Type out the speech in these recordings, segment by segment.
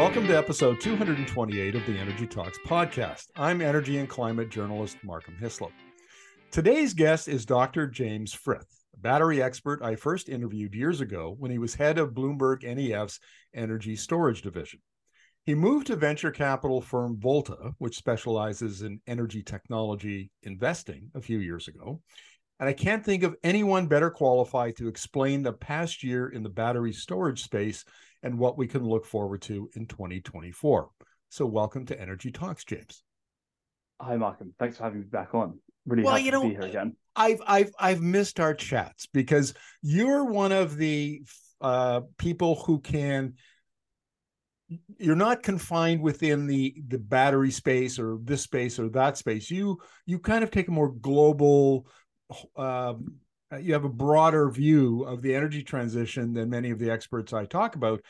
Welcome to episode 228 of the Energy Talks podcast. I'm energy and climate journalist Markham Hislop. Today's guest is Dr. James Frith, a battery expert I first interviewed years ago when he was head of BloombergNEF's energy storage division. He moved to venture capital firm Volta, which specializes in energy technology investing, a few years ago. And I can't think of anyone better qualified to explain the past year in the battery storage space and what we can look forward to in 2024. So, welcome to Energy Talks, James. Hi, Markham. Thanks for having me back on. Really well, happy you know, to be here again. I've I've I've missed our chats because you're one of the uh, people who can you're not confined within the the battery space or this space or that space you you kind of take a more global um, you have a broader view of the energy transition than many of the experts I talk about,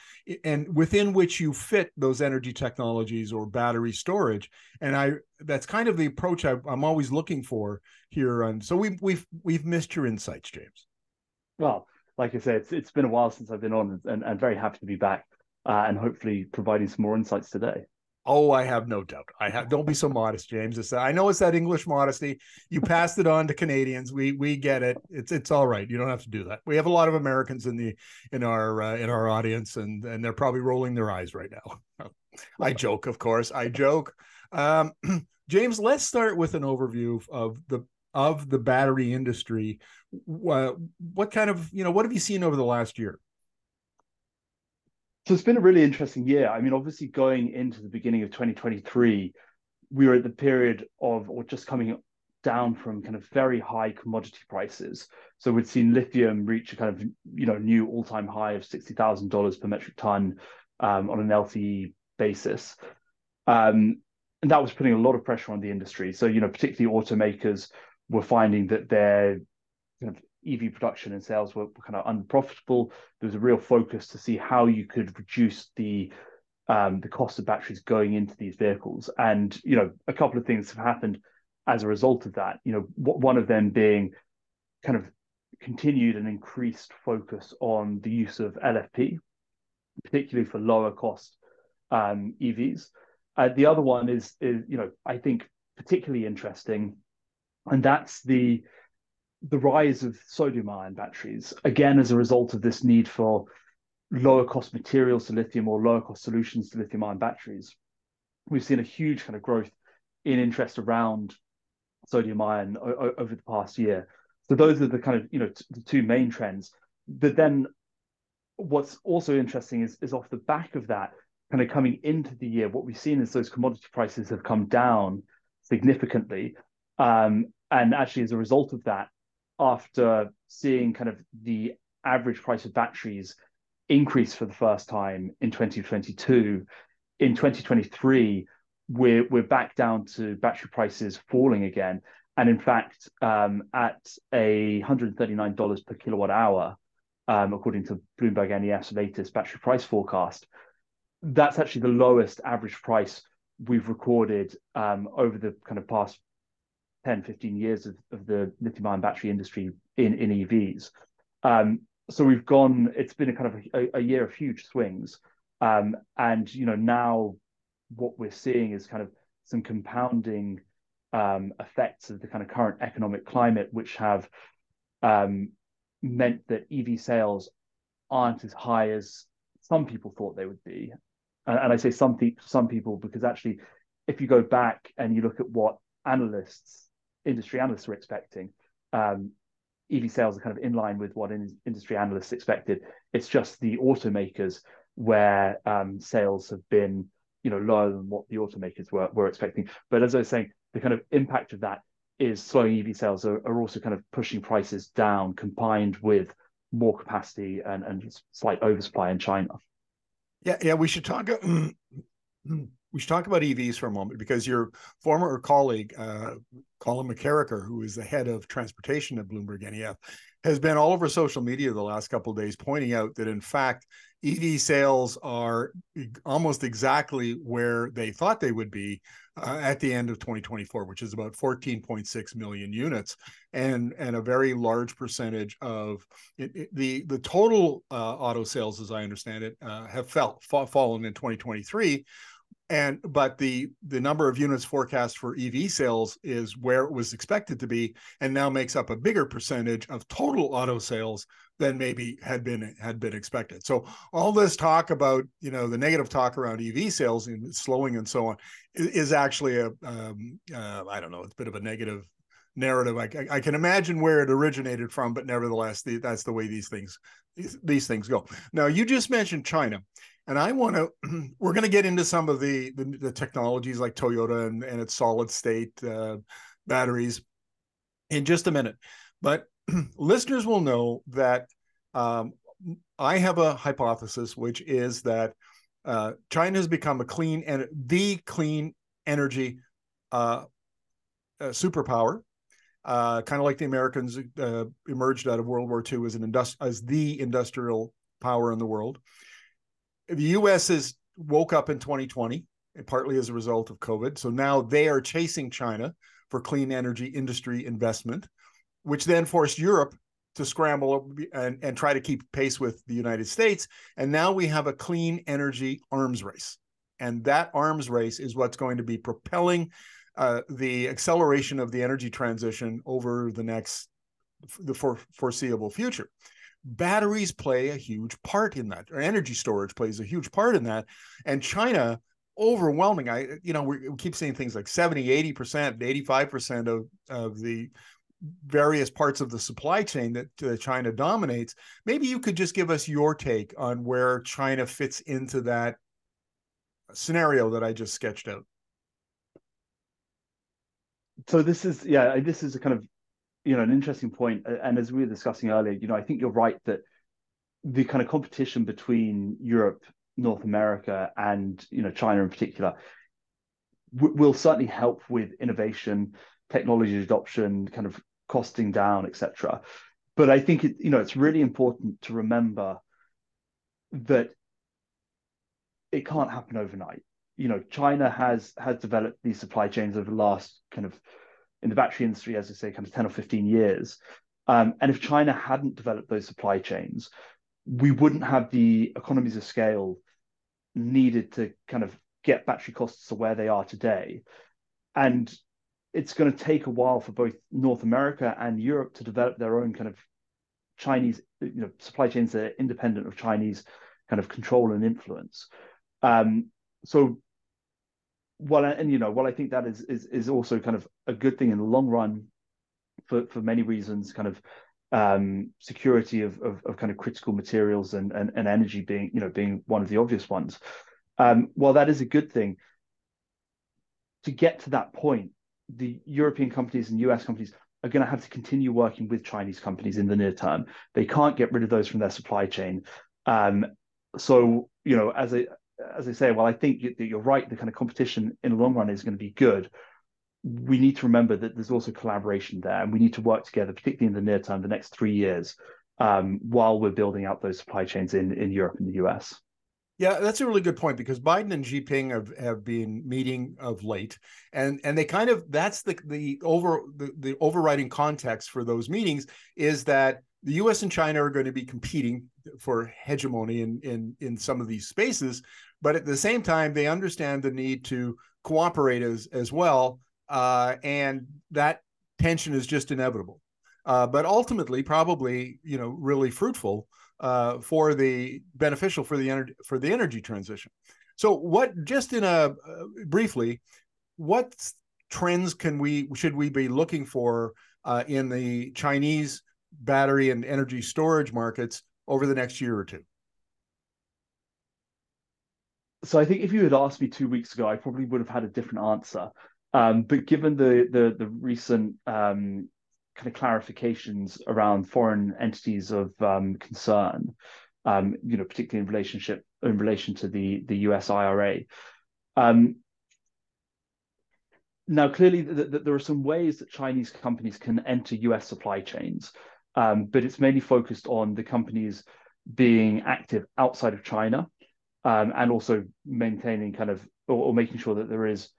and within which you fit those energy technologies or battery storage. And I that's kind of the approach I, am always looking for here. And so we've we've we've missed your insights, James. Well, like I said, it's it's been a while since I've been on, and, and very happy to be back uh, and hopefully providing some more insights today. Oh, I have no doubt. I have. Don't be so modest, James. It's, I know it's that English modesty. You passed it on to Canadians. We we get it. It's it's all right. You don't have to do that. We have a lot of Americans in the in our uh, in our audience, and and they're probably rolling their eyes right now. I joke, of course. I joke. Um, James, let's start with an overview of the of the battery industry. What, what kind of you know what have you seen over the last year? So it's been a really interesting year. I mean, obviously, going into the beginning of 2023, we were at the period of, or just coming down from kind of very high commodity prices. So we'd seen lithium reach a kind of, you know, new all-time high of $60,000 per metric ton um, on an LCE basis. Um, and that was putting a lot of pressure on the industry. So, you know, particularly automakers were finding that their kind of EV production and sales were, were kind of unprofitable. There was a real focus to see how you could reduce the um, the cost of batteries going into these vehicles. And you know, a couple of things have happened as a result of that. You know, one of them being kind of continued and increased focus on the use of LFP, particularly for lower cost um, EVs. Uh, the other one is, is, you know, I think particularly interesting, and that's the the rise of sodium ion batteries, again, as a result of this need for lower cost materials to lithium or lower cost solutions to lithium ion batteries, we've seen a huge kind of growth in interest around sodium ion over the past year. So those are the kind of you know the two main trends. But then what's also interesting is is off the back of that, kind of coming into the year, what we've seen is those commodity prices have come down significantly. Um, and actually, as a result of that, after seeing kind of the average price of batteries increase for the first time in 2022, in 2023, we're we're back down to battery prices falling again, and in fact, um, at a $139 per kilowatt hour, um, according to BloombergNEF's latest battery price forecast, that's actually the lowest average price we've recorded um, over the kind of past 10, 15 years of, of the lithium ion battery industry in, in EVs. Um, so we've gone, it's been a kind of a, a year of huge swings. Um, and, you know, now what we're seeing is kind of some compounding um, effects of the kind of current economic climate, which have um, meant that EV sales aren't as high as some people thought they would be. And, and I say some, some people because actually, if you go back and you look at what analysts industry analysts were expecting. Um, EV sales are kind of in line with what in, industry analysts expected. It's just the automakers where um, sales have been, you know, lower than what the automakers were were expecting. But as I was saying, the kind of impact of that is slowing EV sales are, are also kind of pushing prices down, combined with more capacity and, and slight oversupply in China. Yeah, yeah, we should talk. we should talk about EVs for a moment because your former colleague, uh, Colin McKerracher, who is the head of transportation at BloombergNEF, has been all over social media the last couple of days pointing out that, in fact, EV sales are almost exactly where they thought they would be uh, at the end of 2024, which is about 14.6 million units, and and a very large percentage of it, it, the the total uh, auto sales, as I understand it, uh, have fell fa- fallen in 2023 and but the the number of units forecast for EV sales is where it was expected to be, and now makes up a bigger percentage of total auto sales than maybe had been had been expected. So all this talk about you know the negative talk around EV sales and slowing and so on is, actually a um, uh, I don't know it's a bit of a negative narrative. I, I, can imagine where it originated from, but nevertheless, the, that's the way these things these, these things go. Now, you just mentioned China, and I want to. We're going to get into some of the, the, the technologies like Toyota and, and its solid state uh, batteries in just a minute, but listeners will know that um, I have a hypothesis, which is that uh, China has become a clean and the clean energy uh, uh, superpower, uh, kind of like the Americans uh, emerged out of World War II as an industri- as the industrial power in the world the U.S. has woke up in 2020, partly as a result of COVID. So now they are chasing China for clean energy industry investment, which then forced Europe to scramble and, and try to keep pace with the United States. And now we have a clean energy arms race. And that arms race is what's going to be propelling uh, the acceleration of the energy transition over the next the for, foreseeable future batteries play a huge part in that or energy storage plays a huge part in that. And china overwhelming i you know we, keep saying things like 70 80% 85% of of the various parts of the supply chain that uh, china dominates. Maybe you could just give us your take on where china fits into that scenario that i just sketched out. So this is yeah this is a kind of you know an interesting point and as we were discussing earlier you know i think you're right that the kind of competition between europe north america and you know china in particular w- will certainly help with innovation technology adoption kind of costing down etc but i think it you know it's really important to remember that it can't happen overnight. You know china has has developed these supply chains over the last kind of in the battery industry, as I say, kind of 10 or 15 years. Um, and if China hadn't developed those supply chains, we wouldn't have the economies of scale needed to kind of get battery costs to where they are today. And it's going to take a while for both North America and Europe to develop their own kind of Chinese, you know, supply chains that are independent of Chinese kind of control and influence. Um, so well, and you know, well, I think that is is is also kind of a good thing in the long run for for many reasons, kind of um, security of, of, of kind of critical materials and, and and energy being you know being one of the obvious ones. Um, that is a good thing, to get to that point, the European companies and US companies are going to have to continue working with Chinese companies in the near term. They can't get rid of those from their supply chain. Um, so you know, as a as I say, well, I think that you're right. The kind of competition in the long run is going to be good. We need to remember that there's also collaboration there, and we need to work together, particularly in the near term, the next three years, um, while we're building out those supply chains in in Europe and the US. Yeah, that's a really good point because Biden and Xi Jinping have, have been meeting of late, and and they kind of that's the the over the, the overriding context for those meetings is that the U.S. and China are going to be competing for hegemony in in in some of these spaces, but at the same time they understand the need to cooperate as as well uh, and that tension is just inevitable. Uh, but ultimately probably you know really fruitful uh, for the beneficial for the energy for the energy transition. So what just in a uh, briefly what trends can we should we be looking for uh, in the chinese battery and energy storage markets over the next year or two so I think if you had asked me two weeks ago, I probably would have had a different answer. Um, but given the the, the recent um, kind of clarifications around foreign entities of um, concern, um, you know, particularly in relationship in relation to the the US IRA. Um, now, clearly, the, the, there are some ways that Chinese companies can enter US supply chains, um, but it's mainly focused on the companies being active outside of China um, and also maintaining kind of or, or, making sure that there is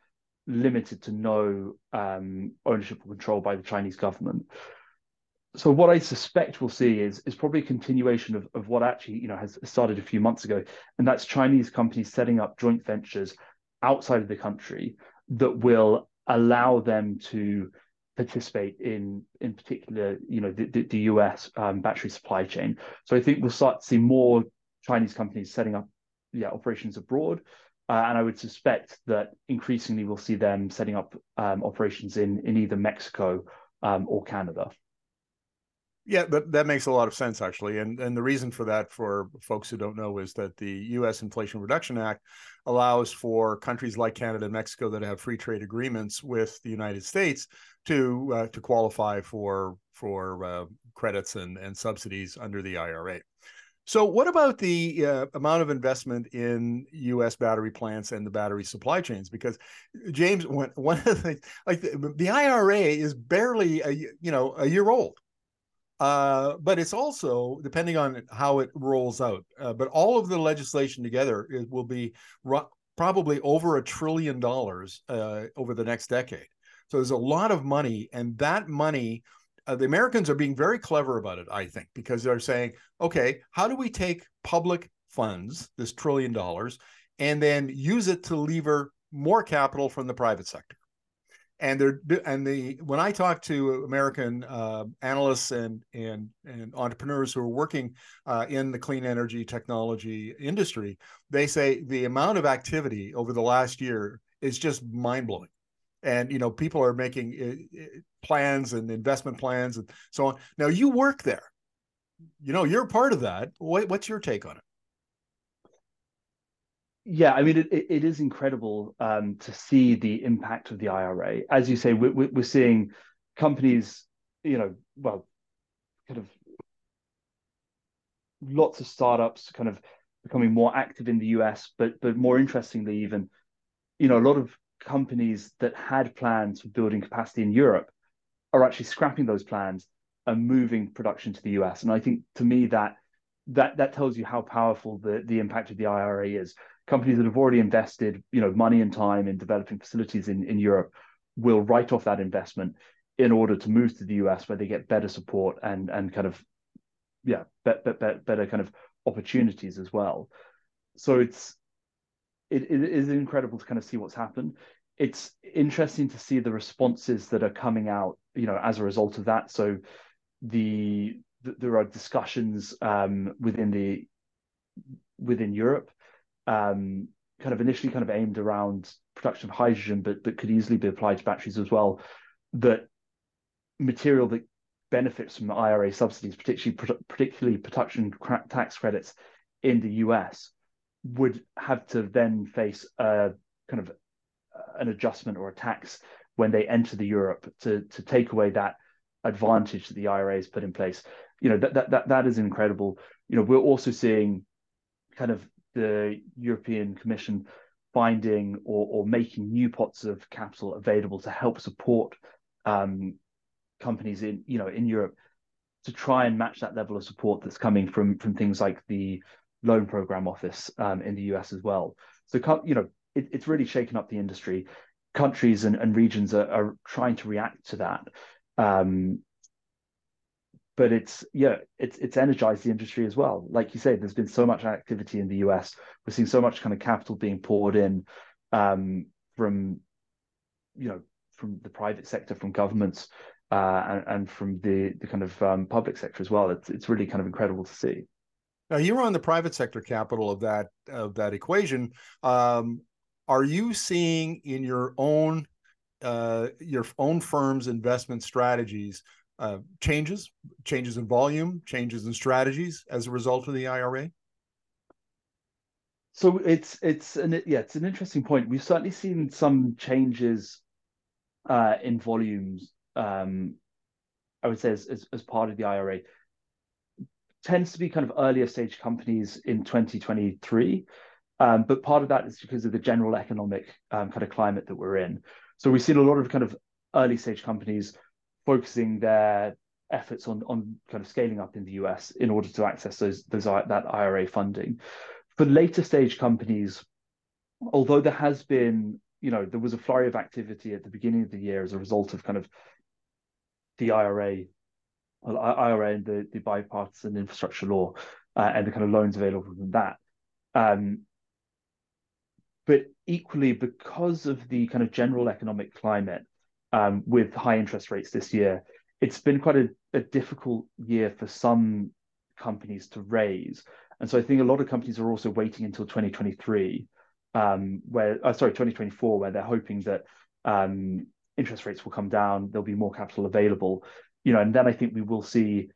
limited to no um, ownership or control by the Chinese government. So what I suspect we'll see is is probably a continuation of, of what actually you know has started a few months ago, and that's Chinese companies setting up joint ventures outside of the country that will allow them to participate in in particular you know the, the, the US um, battery supply chain. So I think we'll start to see more Chinese companies setting up yeah operations abroad. Uh, and I would suspect that increasingly we'll see them setting up um, operations in in either Mexico um, or Canada. Yeah, that, that makes a lot of sense actually, and and the reason for that, for folks who don't know, is that the U.S. Inflation Reduction Act allows for countries like Canada and Mexico that have free trade agreements with the United States to uh, to qualify for for uh, credits and and subsidies under the IRA. So, what about the uh, amount of investment in U.S. battery plants and the battery supply chains? Because James, one, one of the things, like the, the IRA is barely a you know a year old. Uh, but it's also depending on how it rolls out. Uh, but all of the legislation together it will be ro- probably over a trillion dollars uh, over the next decade. So there's a lot of money, and that money, uh, the Americans are being very clever about it, I think, because they're saying, okay, how do we take public funds, this trillion dollars, and then use it to lever more capital from the private sector? and they're and the when I talk to American uh, analysts and and and entrepreneurs who are working uh, in the clean energy technology industry, they say the amount of activity over the last year is just mind blowing, and you know people are making plans and investment plans and so on. Now you work there, you know you're part of that. What, what's your take on it? Yeah, I mean, it, it is incredible um, to see the impact of the IRA. As you say, we're, we're seeing companies, you know, well, kind of lots of startups kind of becoming more active in the US, but but more interestingly, even, you know, a lot of companies that had plans for building capacity in Europe are actually scrapping those plans and moving production to the US. And I think to me that that that tells you how powerful the the impact of the IRA is companies that have already invested, you know, money and time in developing facilities in, in Europe will write off that investment in order to move to the US where they get better support and and kind of yeah, be, be, be, better kind of opportunities as well. So it's it, it is incredible to kind of see what's happened. It's interesting to see the responses that are coming out, you know, as a result of that. So the, the there are discussions um, within the within Europe um, kind of initially kind of aimed around production of hydrogen, but but could easily be applied to batteries as well. That material that benefits from IRA subsidies, particularly particularly production tax credits in the US, would have to then face a kind of an adjustment or a tax when they enter the Europe to to take away that advantage that the IRA has put in place. You know that that that, that is incredible. You know we're also seeing kind of the European Commission finding or, or making new pots of capital available to help support um, companies in you know in Europe to try and match that level of support that's coming from from things like the loan program office um, in the US as well. So you know it, it's really shaken up the industry. Countries and, and regions are, are trying to react to that. Um, but it's yeah it's it's energized the industry as well. Like you say there's been so much activity in the us we're seeing so much kind of capital being poured in um, from you know from the private sector from governments uh, and, and, from the the kind of um, public sector as well. It's, it's really kind of incredible to see. Now you're on the private sector capital of that of that equation. Um, are you seeing in your own uh, your own firm's investment strategies uh, changes, changes in volume, changes in strategies as a result of the IRA? So it's it's an yeah it's an interesting point. We've certainly seen some changes uh, in volumes. Um, I would say as, as, as part of the IRA tends to be kind of earlier stage companies in 2023. Um, but part of that is because of the general economic um, kind of climate that we're in. So we've seen a lot of kind of early stage companies focusing their efforts on on kind of scaling up in the US in order to access those those that IRA funding. For later stage companies, although there has been you know, there was a flurry of activity at the beginning of the year as a result of kind of the IRA, IRA and the, the bipartisan infrastructure law uh, and the kind of loans available from that. Um, but equally, because of the kind of general economic climate um, with high interest rates this year, it's been quite a, a difficult year for some companies to raise. And so I think a lot of companies are also waiting until 2023, um, where uh, sorry, 2024, where they're hoping that um, interest rates will come down, there'll be more capital available, you know, and then I think we will see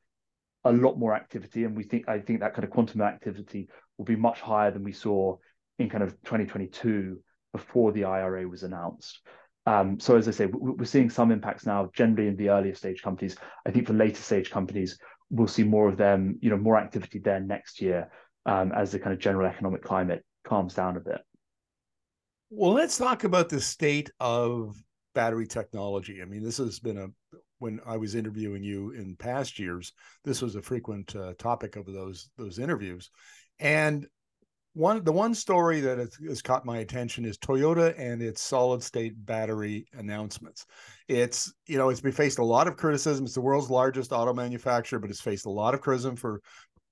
a lot more activity, and we think I think that kind of quantum activity will be much higher than we saw in kind of 2022 before the IRA was announced. Um, so as I say, we're seeing some impacts now, generally in the earlier stage companies. I think for later stage companies, we'll see more of them, you know, more activity there next year um, as the kind of general economic climate calms down a bit. Well, let's talk about the state of battery technology. I mean, this has been a when I was interviewing you in past years, this was a frequent uh, topic of those those interviews, and one the one story that has, has, caught my attention is Toyota and its solid state battery announcements. It's you know it's been faced a lot of criticism. It's the world's largest auto manufacturer, but it's faced a lot of criticism for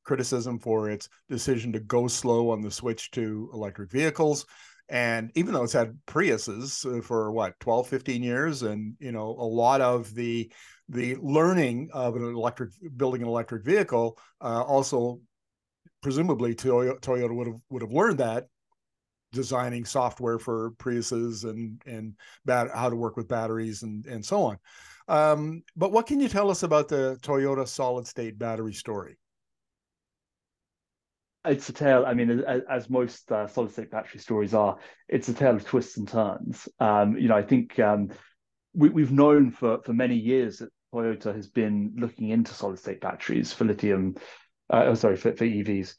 criticism for its decision to go slow on the switch to electric vehicles. And even though it's had Priuses uh, for what 12, 15 years, and you know a lot of the the learning of an electric building an electric vehicle uh, also presumably Toyota would have would have learned that designing software for Priuses and and bat, how to work with batteries and and so on. Um, but what can you tell us about the Toyota solid state battery story? It's a tale. I mean, as, as most uh, solid state battery stories are, it's a tale of twists and turns. Um, you know, I think um, we, have known for for many years that Toyota has been looking into solid state batteries for lithium uh, oh, sorry, for, for EVs.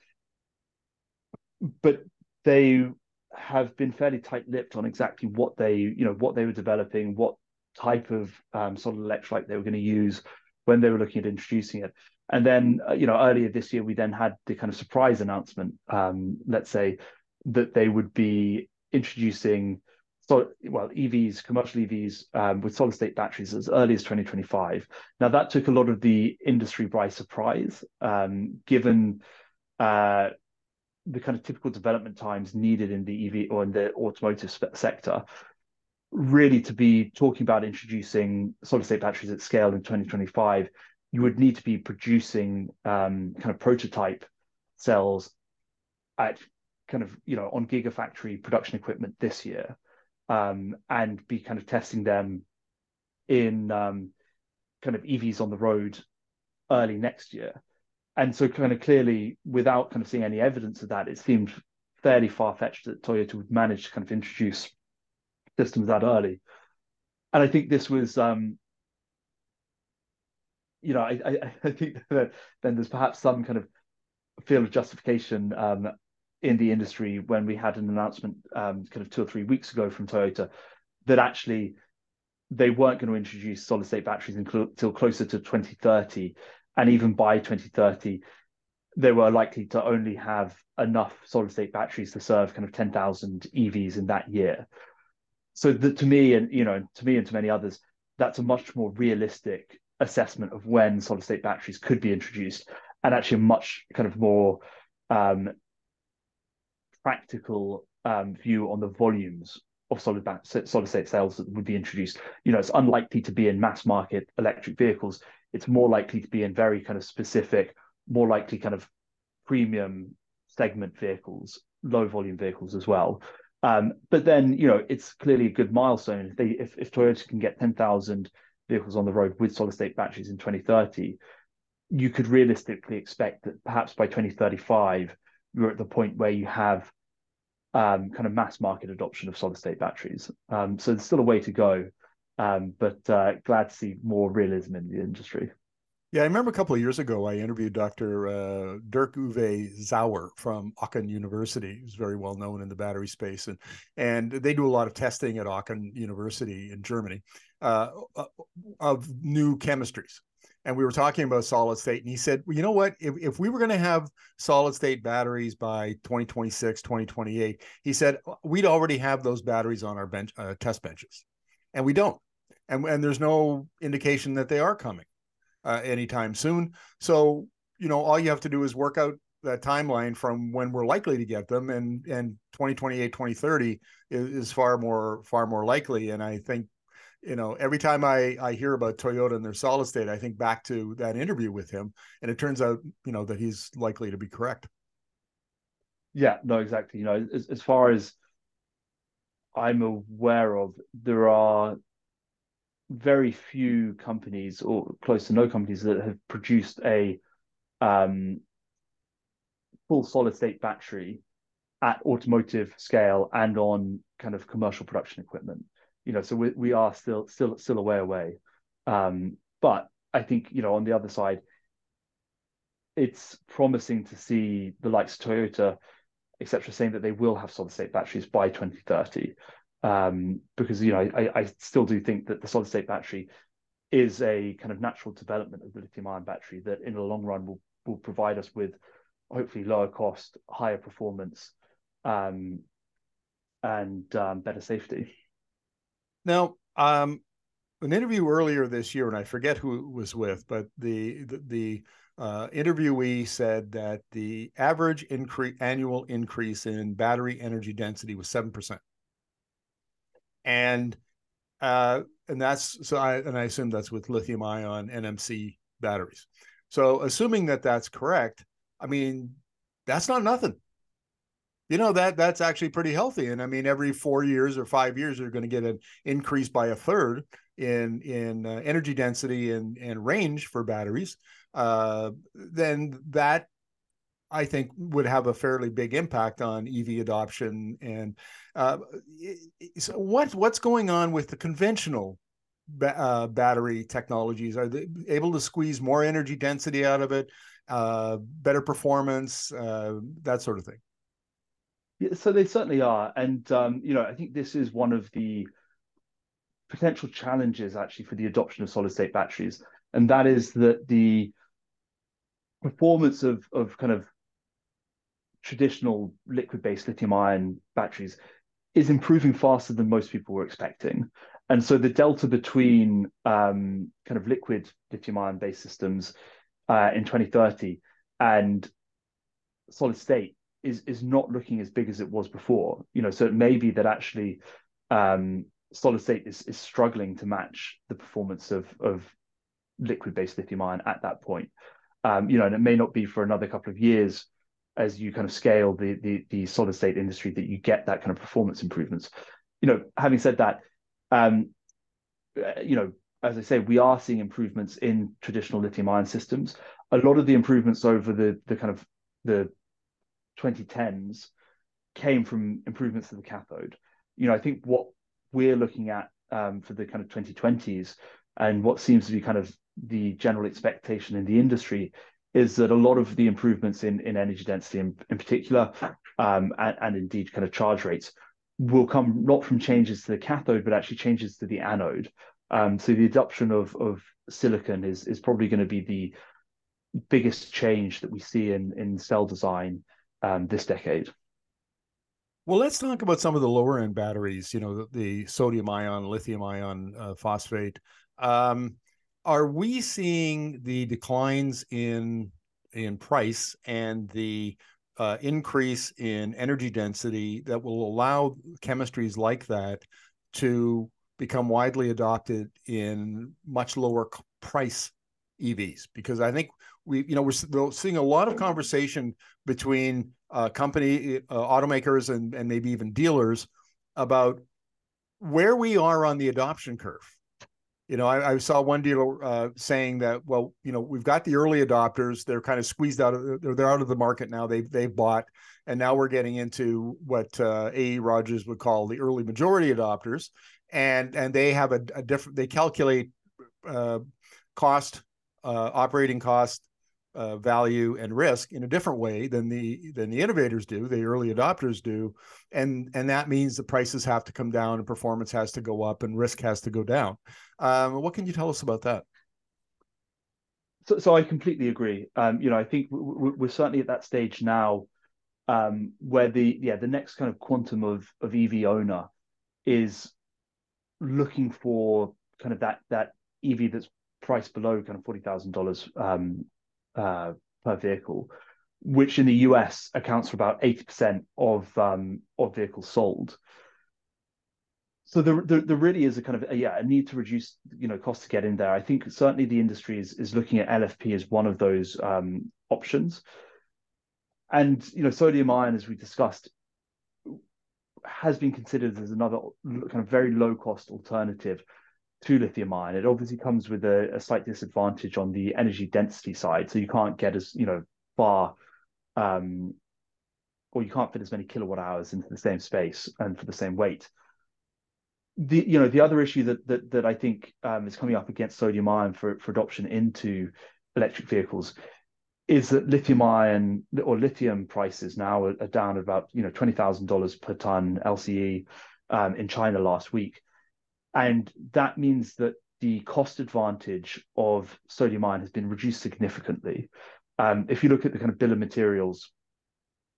But they have been fairly tight-lipped on exactly what they, you know, what they were developing, what type of um, solid electrolyte they were going to use when they were looking at introducing it. And then, uh, you know, earlier this year, we then had the kind of surprise announcement, um, let's say, that they would be introducing so well EVs, commercial EVs um, with solid state batteries as early as 2025. Now that took a lot of the industry by surprise, um, given uh, the kind of typical development times needed in the EV or in the automotive sector. Really, to be talking about introducing solid state batteries at scale in 2025, you would need to be producing um, kind of prototype cells at kind of you know on gigafactory production equipment this year um, and be kind of testing them in um, kind of EVs on the road early next year. And so, kind of clearly, without kind of seeing any evidence of that, it seemed fairly far fetched that Toyota would manage to kind of introduce systems that early. And I think this was, um, you know, I, I, I think that then there's perhaps some kind of feel of justification um, in the industry when we had an announcement um, kind of two or three weeks ago from Toyota that actually they weren't going to introduce solid state batteries until closer to 2030. And even by 2030, they were likely to only have enough solid state batteries to serve kind of 10,000 EVs in that year. So the, to me, and you know, to me and to many others, that's a much more realistic assessment of when solid state batteries could be introduced, and actually a much kind of more um, practical um, view on the volumes of solid, solid state cells that would be introduced. You know, it's unlikely to be in mass market electric vehicles. It's more likely to be in very kind of specific, more likely kind of premium segment vehicles, low volume vehicles as well. Um, but then, you know, it's clearly a good milestone. If they, if, if Toyota can get 10,000 vehicles on the road with solid state batteries in 2030, you could realistically expect that perhaps by 2035, you're at the point where you have um, kind of mass market adoption of solid state batteries. Um, so there's still a way to go, um, but uh, glad to see more realism in the industry. Yeah, I remember a couple of years ago, I interviewed Dr. Uh, Dirk Uwe Sauer from Aachen University, who's very well known in the battery space, and and they do a lot of testing at Aachen University in Germany uh, uh of new chemistries. And we were talking about solid state and he said well, you know what? If, if we were going to have solid state batteries by 2026 2028 he said we'd already have those batteries on our bench uh, test benches and we don't and, and there's no indication that they are coming uh, anytime soon. So you know all you have to do is work out that timeline from when we're likely to get them and and 2028 2030 is, is far more far more likely and i think you know, every time I I hear about Toyota and their solid state, I think back to that interview with him, and it turns out, you know, that he's likely to be correct. Yeah, no, exactly. You know, as, as far as I'm aware of, there are very few companies, or close to no companies, that have produced a um, full solid state battery at automotive scale and on kind of commercial production equipment you know, so we, we are still still still a way away. Um, but I think you know on the other side, it's promising to see the likes of Toyota, etc., saying that they will have solid state batteries by 2030. Um, because you know I, I still do think that the solid state battery is a kind of natural development of the lithium ion battery that in the long run will will provide us with hopefully lower cost, higher performance, um, and um, better safety. Now, um, an interview earlier this year, and I forget who it was with, but the the, the uh, interviewee said that the average increase annual increase in battery energy density was seven percent, and uh, and that's so I and I assume that's with lithium ion NMC batteries. So assuming that that's correct, I mean that's not nothing you know that that's actually pretty healthy and i mean every four years or five years you're going to get an increase by a third in in uh, energy density and and range for batteries uh, then that i think would have a fairly big impact on ev adoption and uh, so what what's going on with the conventional ba- uh, battery technologies? Are they able to squeeze more energy density out of it uh, better performance uh, that sort of thing yeah, so they certainly are, and um, you know, I think this is one of the potential challenges actually for the adoption of solid state batteries, and that is that the performance of of kind of traditional liquid based lithium ion batteries is improving faster than most people were expecting. And so the delta between um, kind of liquid lithium ion based systems uh, in 2030 and solid state is is not looking as big as it was before. You know, so it may be that actually um, solid state is is struggling to match the performance of of liquid based lithium ion at that point. Um, you know, and it may not be for another couple of years as you kind of scale the the the solid state industry that you get that kind of performance improvements. You know, having said that, um, uh, you know, as I say, we are seeing improvements in traditional lithium ion systems. A lot of the improvements over the the kind of the 2010s came from improvements to the cathode. You know, I think what we're looking at um, for the kind of 2020s and what seems to be kind of the general expectation in the industry is that a lot of the improvements in, in energy density in, in particular um, and, and indeed kind of charge rates will come not from changes to the cathode but actually changes to the anode um, so the adoption of, of silicon is, is probably going to be the biggest change that we see in, in cell design um, this decade. Well, let's talk about some of the lower end batteries. You know, the, the sodium ion, lithium ion, uh, phosphate. Um, are we seeing the declines in in price and the uh, increase in energy density that will allow chemistries like that to become widely adopted in much lower price EVs? Because I think we, you know, we're seeing a lot of conversation between uh, company uh, automakers and and maybe even dealers about where we are on the adoption curve. You know, I, I saw one dealer uh, saying that, well, you know, we've got the early adopters; they're kind of squeezed out of they're, they're out of the market now. They've they've bought, and now we're getting into what uh, A. Rogers would call the early majority adopters, and and they have a, a different. They calculate uh, cost, uh, operating cost, uh, value and risk in a different way than the than the innovators do, the early adopters do, and and that means the prices have to come down and performance has to go up and risk has to go down. Um, what can you tell us about that? so, so I completely agree. Um, you know, I think we're certainly at that stage now um, where the yeah the next kind of quantum of of EV owner is looking for kind of that that EV that's priced below kind of forty thousand um, uh, per vehicle, which in the US accounts for about eighty percent of um, of vehicles sold. So there, there, there, really is a kind of a, yeah a need to reduce you know cost to get in there. I think certainly the industry is is looking at LFP as one of those um, options. And you know, sodium ion, as we discussed, has been considered as another kind of very low cost alternative to lithium ion. It obviously comes with a, a, slight disadvantage on the energy density side, so you can't get as you know far, um, or you can't fit as many kilowatt hours into the same space and for the same weight. The you know the other issue that that that I think um, is coming up against sodium ion for for adoption into electric vehicles is that lithium ion or lithium prices now are, are down about you know twenty thousand dollars per ton LCE um, in China last week, and that means that the cost advantage of sodium ion has been reduced significantly. Um, if you look at the kind of bill of materials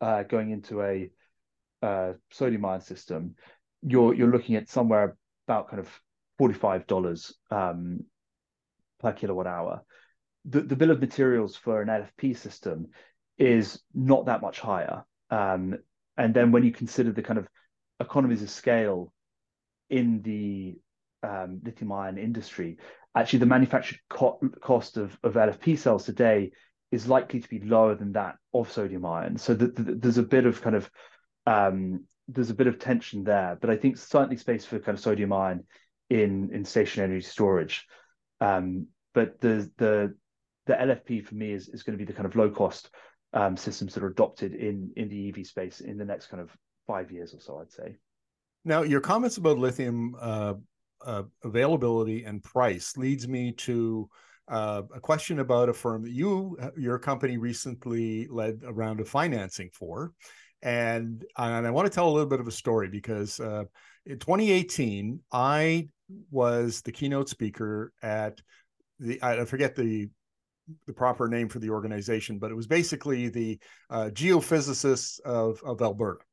uh, going into a uh, sodium ion system, you're you're looking at somewhere about kind of forty five dollars um, per kilowatt hour the, the bill of materials for an LFP system is not that much higher. Um, and then when you consider the kind of economies of scale in the um, lithium ion industry, actually the manufactured co- cost of, of LFP cells today is likely to be lower than that of sodium ion. So the, the, there's a bit of kind of um, there's a bit of tension there, but I think certainly space for kind of sodium ion in in stationary storage. Um, but the the the LFP for me is, is going to be the kind of low cost um, systems that are adopted in in the EV space in the next kind of five years or so, I'd say. Now, your comments about lithium uh, uh, availability and price leads me to uh, a question about a firm that you, your company, recently led a round of financing for, and and I want to tell a little bit of a story because uh, in 2018 I was the keynote speaker at the I forget the the proper name for the organization, but it was basically the uh, geophysicists of, of Alberta.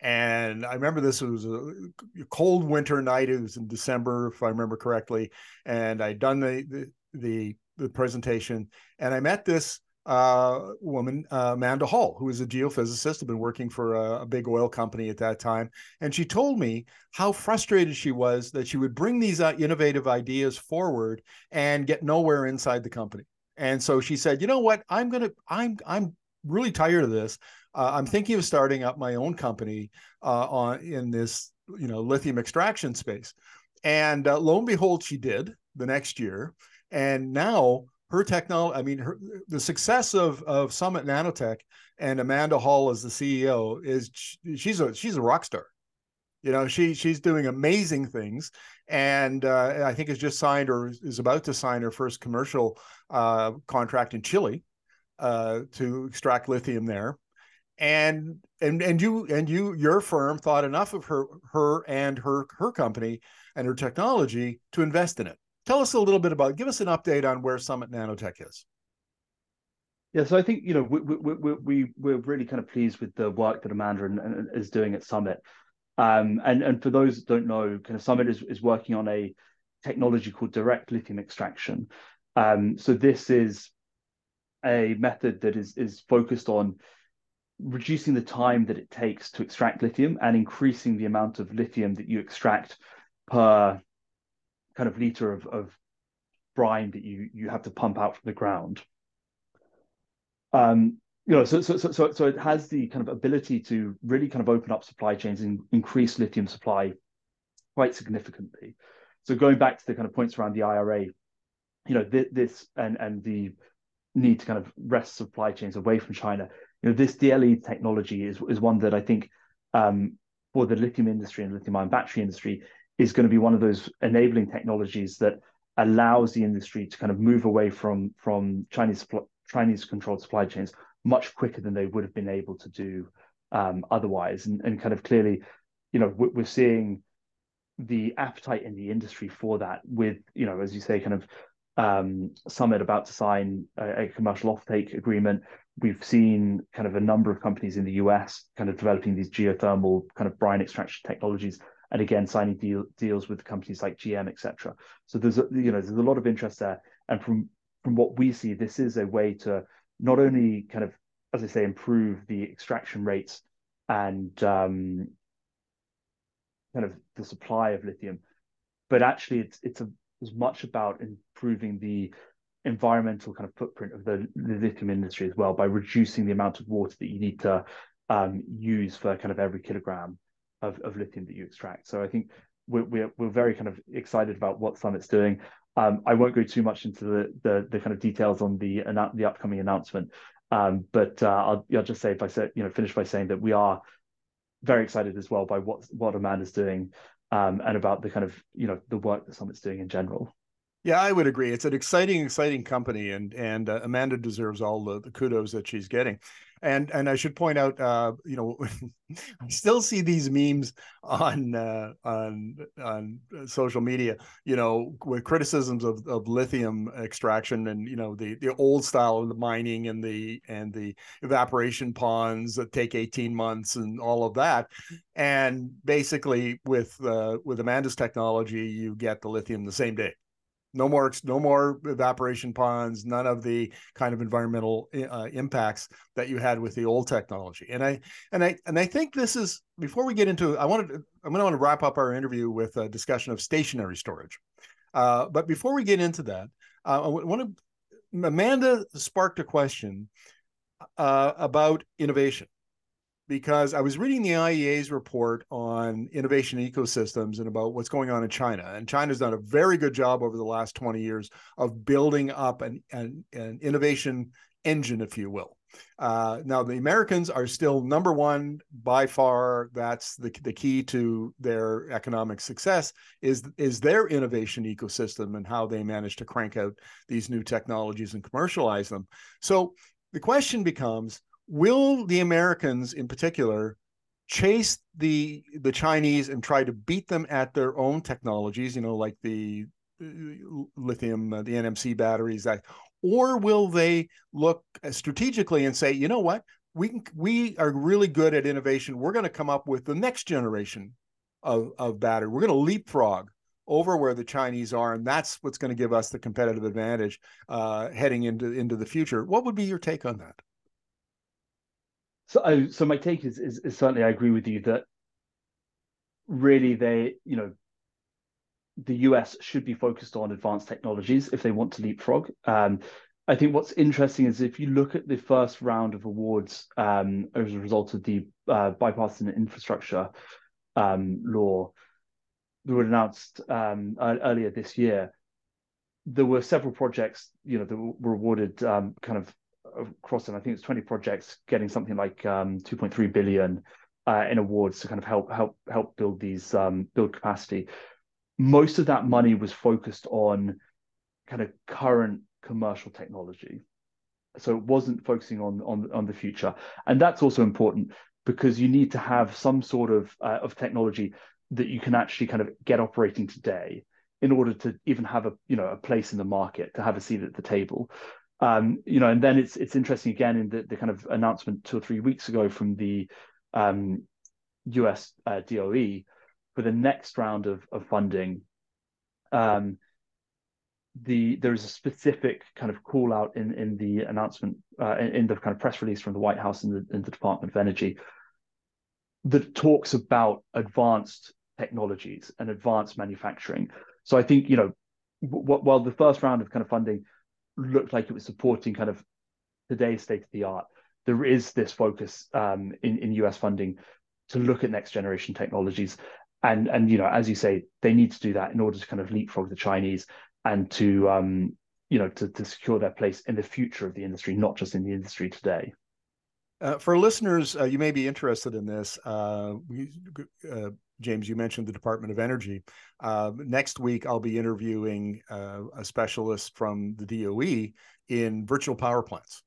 And I remember this was a cold winter night. It was in December, if I remember correctly. And I'd done the, the, the, the presentation and I met this uh, woman, uh, Amanda Hall, who was a geophysicist, had been working for a, a, big oil company at that time. And she told me how frustrated she was that she would bring these uh, innovative ideas forward and get nowhere inside the company. And so she said, you know what? I'm gonna I'm I'm really tired of this. Uh, I'm thinking of starting up my own company uh, on in this you know lithium extraction space. And uh, lo and behold, she did the next year. And now her technology, I mean, her, the success of of Summit Nanotech and Amanda Hall as the CEO is she's a she's a rock star. You know, she she's doing amazing things, and uh, I think has just signed or is about to sign her first commercial uh, contract in Chile uh, to extract lithium there. And and and you and you your firm thought enough of her her and her her company and her technology to invest in it. Tell us a little bit about. Give us an update on where Summit Nanotech is. Yeah, so I think you know we we we, we we're really kind of pleased with the work that Amanda and, and is doing at Summit. Um, and, and for those that don't know, kind of Summit is, is working on a technology called direct lithium extraction. Um, so this is a method that is, is focused on reducing the time that it takes to extract lithium and increasing the amount of lithium that you extract per kind of liter of, of brine that you, you have to pump out from the ground. Um, you know, so, so so so it has the kind of ability to really kind of open up supply chains and increase lithium supply quite significantly. So going back to the kind of points around the IRA, you know, th- this and and the need to kind of wrest supply chains away from China. You know, this DLE technology is is one that I think um, for the lithium industry and lithium ion battery industry is going to be one of those enabling technologies that allows the industry to kind of move away from from Chinese Chinese controlled supply chains much quicker than they would have been able to do um, otherwise. And, and kind of clearly, you know, we're seeing the appetite in the industry for that with, you know, as you say, kind of um, Summit about to sign a, a, commercial offtake agreement. We've seen kind of a number of companies in the US kind of developing these geothermal kind of brine extraction technologies, and again signing deal, deals with companies like GM, etc. So there's a, you know there's a lot of interest there, and from from what we see, this is a way to not only kind of as I say improve the extraction rates and um, kind of the supply of lithium, but actually it's it's a, as much about improving the environmental kind of footprint of the, the lithium industry as well by reducing the amount of water that you need to um, use for kind of every kilogram of, of lithium that you extract. So I think we're, we're, we're very kind of excited about what Summit's doing. Um, I won't go too much into the, the, the kind of details on the the upcoming announcement, um, but uh, I'll, I'll just say by say, you know finish by saying that we are very excited as well by what what Amanda's doing um, and about the kind of you know the work that Summit's doing in general. Yeah, I would agree. It's an exciting, exciting company, and and uh, Amanda deserves all the, the kudos that she's getting. And and I should point out, uh, you know, I still see these memes on uh, on on social media, you know, with criticisms of, of lithium extraction and you know the the old style of the mining and the and the evaporation ponds that take eighteen months and all of that. And basically, with uh, with Amanda's technology, you get the lithium the same day no more no more evaporation ponds none of the kind of environmental uh, impacts that you had with the old technology. And i and i and i think this is before we get into i wanted i'm going to want to wrap up our interview with a discussion of stationary storage. Uh, but before we get into that uh, i want to amanda sparked a question uh, about innovation because I was reading the IEA's report on innovation ecosystems and about what's going on in China. And China's done a very good job over the last 20 years of building up an, an, an innovation engine, if you will. Uh, now, the Americans are still number one by far. That's the, the key to their economic success is, is their innovation ecosystem and how they manage to crank out these new technologies and commercialize them. So the question becomes, will the Americans in particular chase the the Chinese and try to beat them at their own technologies, you know, like the uh, lithium, uh, the NMC batteries, that, or will they look strategically and say, you know what, we can, we are really good at innovation. We're going to come up with the next generation of of battery. We're going to leapfrog over where the Chinese are, and that's what's going to give us the competitive advantage uh, heading into into the future. What would be your take on that? So, oh, so my take is, is, is certainly I agree with you that really they, you know, the US should be focused on advanced technologies if they want to leapfrog. Um, I think what's interesting is if you look at the first round of awards um, as a result of the uh, bipartisan infrastructure um, law that were announced um, earlier this year, there were several projects, you know, that were awarded um, kind of across them. I think it's 20 projects getting something like um, 2.3 billion uh, in awards to kind of help help help build these um, build capacity. Most of that money was focused on kind of current commercial technology, so it wasn't focusing on on on the future, and that's also important because you need to have some sort of uh, of technology that you can actually kind of get operating today in order to even have a you know a place in the market to have a seat at the table um, you know, and then it's it's interesting again in the, the kind of announcement two or three weeks ago from the um, US uh, DOE for the next round of, of funding. Um, the there is a specific kind of call out in in the announcement uh, in, in, the kind of press release from the White House and the, and the Department of Energy that talks about advanced technologies and advanced manufacturing. So I think you know, w- while the first round of kind of funding looked like it was supporting kind of today's state of the art. There is this focus um, in in US funding to look at next generation technologies, and and you know as you say, they need to do that in order to kind of leapfrog the Chinese and to um, you know to to secure their place in the future of the industry, not just in the industry today. Uh, for listeners, uh, you may be interested in this. Uh, we, uh, James, you mentioned the Department of Energy. Uh, next week, I'll be interviewing uh, a specialist from the DOE in virtual power plants.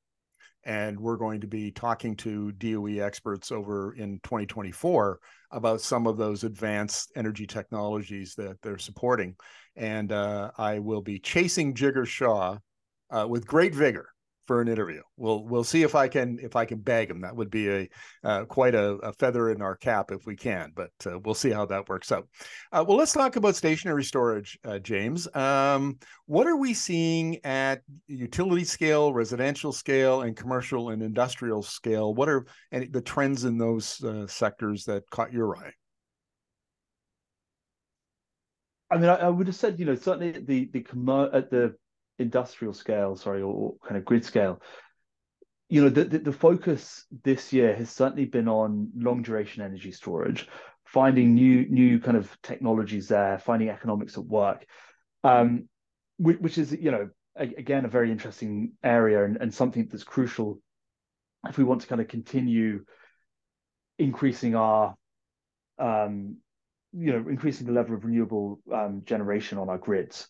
and we're going to be talking to DOE experts over in 2024 about some of those advanced energy technologies that they're supporting. And uh, I will be chasing Jigar Shah uh, with great vigor for an interview. We'll we'll see if I can if I can bag him. That would be a uh, quite a, a, feather in our cap if we can, but uh, we'll see how that works out. Uh, well, let's talk about stationary storage, uh, James. Um, what are we seeing at utility scale, residential scale, and commercial and industrial scale? What are the trends in those uh, sectors that caught your eye? I mean, I, I, would have said, you know, certainly the the at the industrial scale, sorry, or, kind of grid scale, you know, the, the, the focus this year has certainly been on long duration energy storage, finding new new kind of technologies there, finding economics at work, um, which, which is you know again a very interesting area and, and something that's crucial if we want to kind of continue increasing our um, you know increasing the level of renewable um, generation on our grids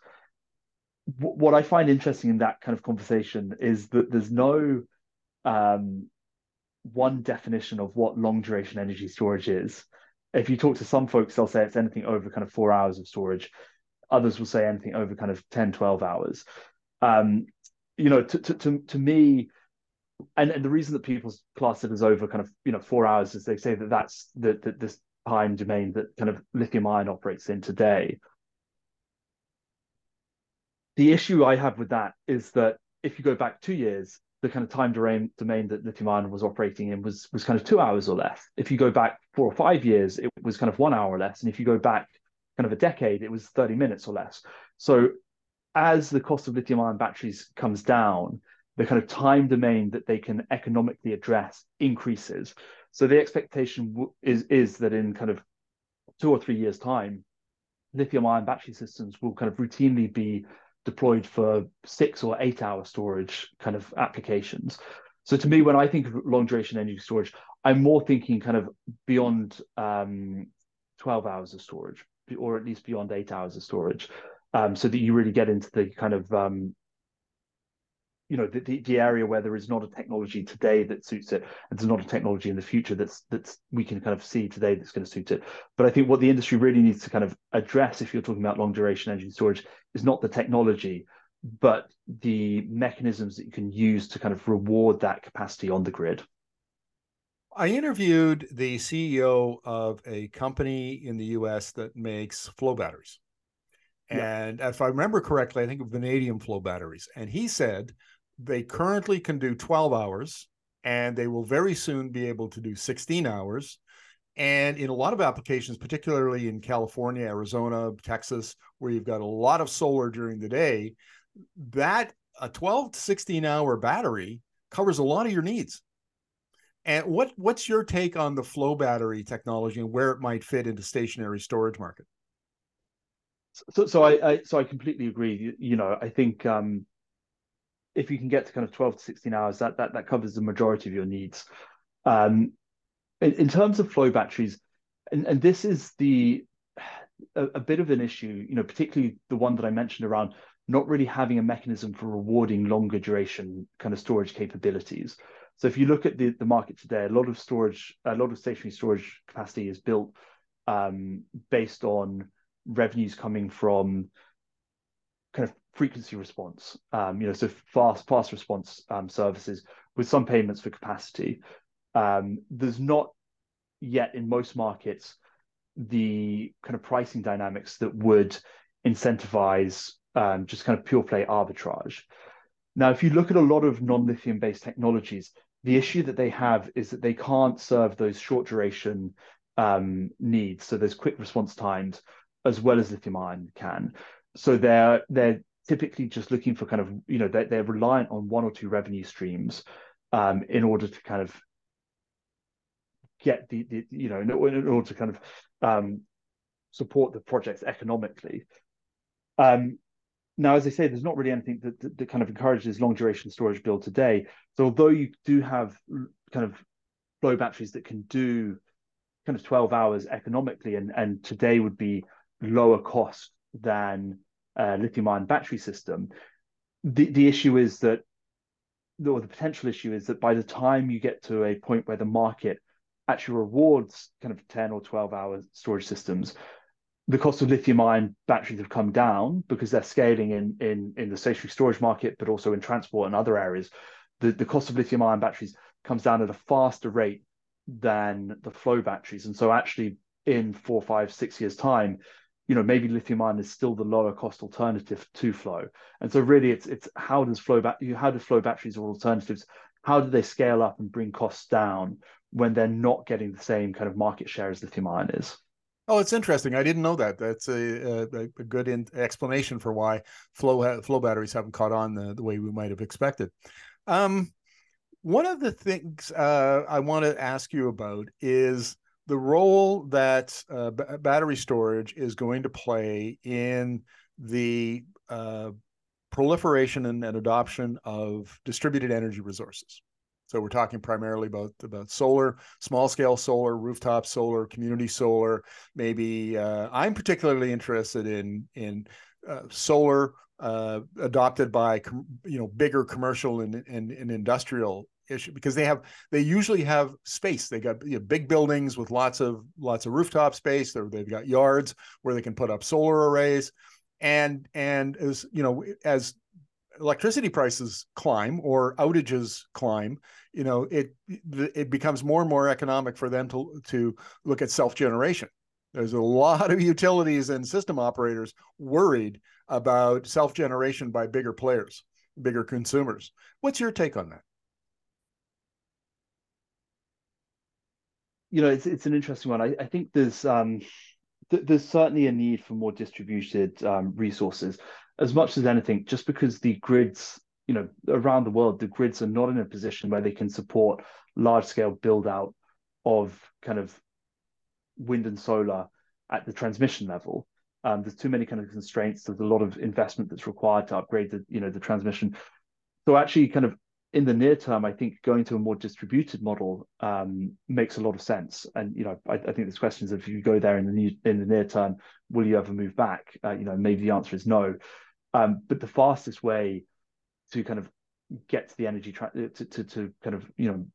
what I find interesting in that kind of conversation is that there's no um, one definition of what long duration energy storage is. If you talk to some folks, they'll say it's anything over kind of four hours of storage. Others will say anything over kind of 10, 12 hours. Um, you know, to, to, to, to me, and, and the reason that people class it as over kind of, you know, four hours is they say that that's the, the this time domain that kind of lithium ion operates in today the issue I have with that is that if you go back two years, the kind of time domain, domain that lithium ion was operating in was was kind of two hours or less. If you go back four or five years, it was kind of one hour or less. And if you go back kind of a decade, it was 30 minutes or less. So as the cost of lithium ion batteries comes down, the kind of time domain that they can economically address increases. So the expectation is is that in kind of two or three years' time, lithium ion battery systems will kind of routinely be deployed for six or eight hour storage kind of applications. So to me, when I think of long duration energy storage, I'm more thinking kind of beyond um, 12 hours of storage, or at least beyond eight hours of storage, um, so that you really get into the kind of um, you know the, the, the area where there is not a technology today that suits it and there's not a technology in the future that's that's we can kind of see today that's going to suit it but i think what the industry really needs to kind of address if you're talking about long duration energy storage is not the technology but the mechanisms that you can use to kind of reward that capacity on the grid I interviewed the CEO of a company in the US that makes flow batteries. And yeah. if I remember correctly, I think of vanadium flow batteries. And he said they currently can do 12 hours and they will very soon be able to do 16 hours. And in a lot of applications, particularly in California, Arizona, Texas, where you've got a lot of solar during the day, that a 12 to 16 hour battery covers a lot of your needs. And what what's your take on the flow battery technology and where it might fit into stationary storage market? So, so I, I so I completely agree. You, you know, I think um, if you can get to kind of 12 to 16 hours, that that that covers the majority of your needs. Um, in, in terms of flow batteries, and, and this is the a, a, bit of an issue, you know, particularly the one that I mentioned around not really having a mechanism for rewarding longer duration kind of storage capabilities. So if you look at the, the market today, a lot of storage, a lot of stationary storage capacity is built um, based on revenues coming from frequency response, um, you know, so fast fast response um, services with some payments for capacity. Um, there's not yet in most markets the kind of pricing dynamics that would incentivize um, just kind of pure play arbitrage. Now, if you look at a lot of non-lithium based technologies, the issue that they have is that they can't serve those short duration um, needs, so those quick response times, as well as lithium ion can. So they're they're typically just looking for kind of you know they're, they're reliant on one or two revenue streams um, in order to kind of get the, the you know in, in, order to kind of um, support the projects economically. Um, now, as I say, there's not really anything that, that, that, kind of encourages long duration storage build today. So although you do have kind of flow batteries that can do kind of 12 hours economically and, and today would be lower cost than uh, lithium ion battery system. The, the issue is that or the potential issue is that by the time you get to a point where the market actually rewards kind of 10 or 12 hour storage systems, the cost of lithium ion batteries have come down because they're scaling in, in, in the stationary storage market, but also in transport and other areas. The, the cost of lithium ion batteries comes down at a faster rate than the flow batteries. And so actually in four, five, six years time, you know, maybe lithium ion is still the lower cost alternative to flow. And so really it's it's how does flow back how do flow batteries or alternatives, how do they scale up and bring costs down when they're not getting the same kind of market share as lithium ion is? Oh, it's interesting. I didn't know that. That's a, a, a good in, explanation for why flow flow batteries haven't caught on the, the way we might have expected. Um, one of the things uh, I want to ask you about is the role that uh, b- battery storage is going to play in the uh, proliferation and, and, adoption of distributed energy resources. So we're talking primarily about about solar, small scale solar, rooftop solar, community solar. Maybe uh, I'm particularly interested in in uh, solar uh, adopted by com- you know bigger commercial and, and, and industrial issue because they have they usually have space. They got you know, big buildings with lots of lots of rooftop space. Or they've got yards where they can put up solar arrays. And and as you know as electricity prices climb or outages climb you know it it becomes more and more economic for them to to look at self generation there's a lot of utilities and system operators worried about self generation by bigger players bigger consumers. What's your take on that you know, it's it's an interesting one. I, I think there's um, th- there's certainly a need for more distributed um, resources, as much as anything. Just because the grids, you know, around the world, the grids are not in a position where they can support large scale build out of kind of wind and solar at the transmission level. Um, there's too many kind of constraints. There's a lot of investment that's required to upgrade the you know the transmission. So actually, kind of in the near term, I think going to a more distributed model um, makes a lot of sense. And you know, I, I, think this question is if you go there in the new, in the near term, will you ever move back? Uh, you know, maybe the answer is no. Um, but the fastest way to kind of get to the energy tra- to, to to kind of you know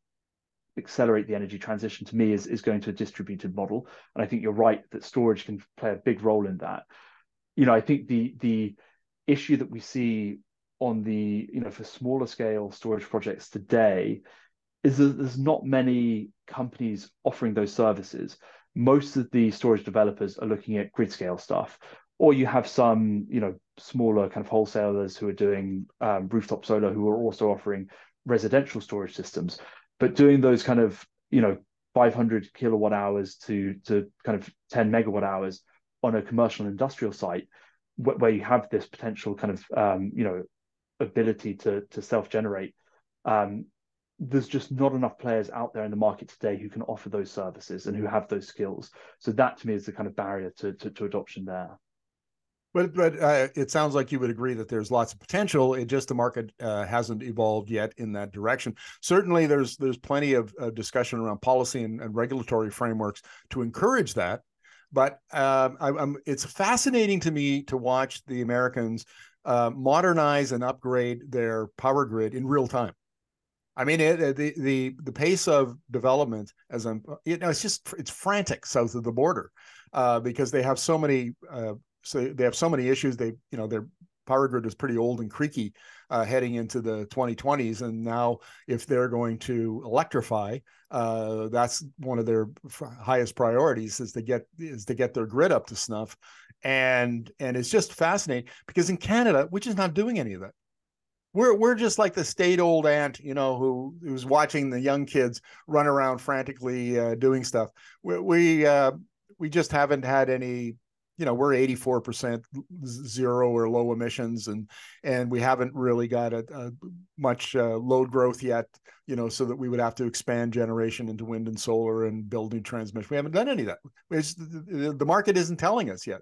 accelerate the energy transition to me is is going to a distributed model. And I think you're right that storage can play a big role in that. You know, I think the the issue that we see on the you know for smaller scale storage projects today is that there's not many companies offering those services. Most of the storage developers are looking at grid scale stuff or you have some you know smaller kind of wholesalers who are doing um, rooftop solar who are also offering residential storage systems. But doing those kind of you know 500 kilowatt hours to to kind of 10 megawatt hours on a commercial and industrial site where you have this potential kind of um, you know ability to to self generate. Um, there's just not enough players out there in the market today who can offer those services and who have those skills. So that to me is the kind of barrier to to, to adoption there. But but uh, it sounds like you would agree that there's lots of potential. It just the market uh, hasn't evolved yet in that direction. Certainly, there's there's plenty of discussion around policy and, and, regulatory frameworks to encourage that. But um, I, it's fascinating to me to watch the Americans uh, modernize and upgrade their power grid in real time. I mean, it, the the the pace of development, as I'm, you know, it's just it's frantic south of the border, uh, because they have so many, uh, so they have so many issues. They, you know, their power grid is pretty old and creaky, uh, heading into the 2020s, and now if they're going to electrify, uh, that's one of their highest priorities is to get is to get their grid up to snuff and and it's just fascinating because in Canada, which is not doing any of that, we're we're just like the state old aunt, you know, who who's watching the young kids run around frantically uh, doing stuff. We we, uh, we just haven't had any. You know, we're 84% zero or low emissions, and and we haven't really got a, a much uh, load growth yet. You know, so that we would have to expand generation into wind and solar and build new transmission. We haven't done any of that. It's, the market isn't telling us yet.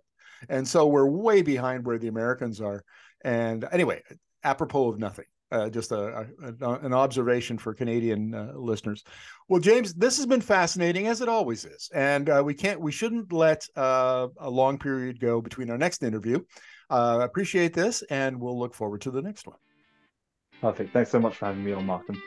And so we're way behind where the Americans are. And anyway, apropos of nothing. Uh, just a, a, an observation for Canadian uh, listeners. Well, James, this has been fascinating as it always is, and uh, we can't, we shouldn't let uh, a long period go between our next interview. Uh, appreciate this, and we'll look forward to the next one. Perfect. Thanks so much for having me on, Markham.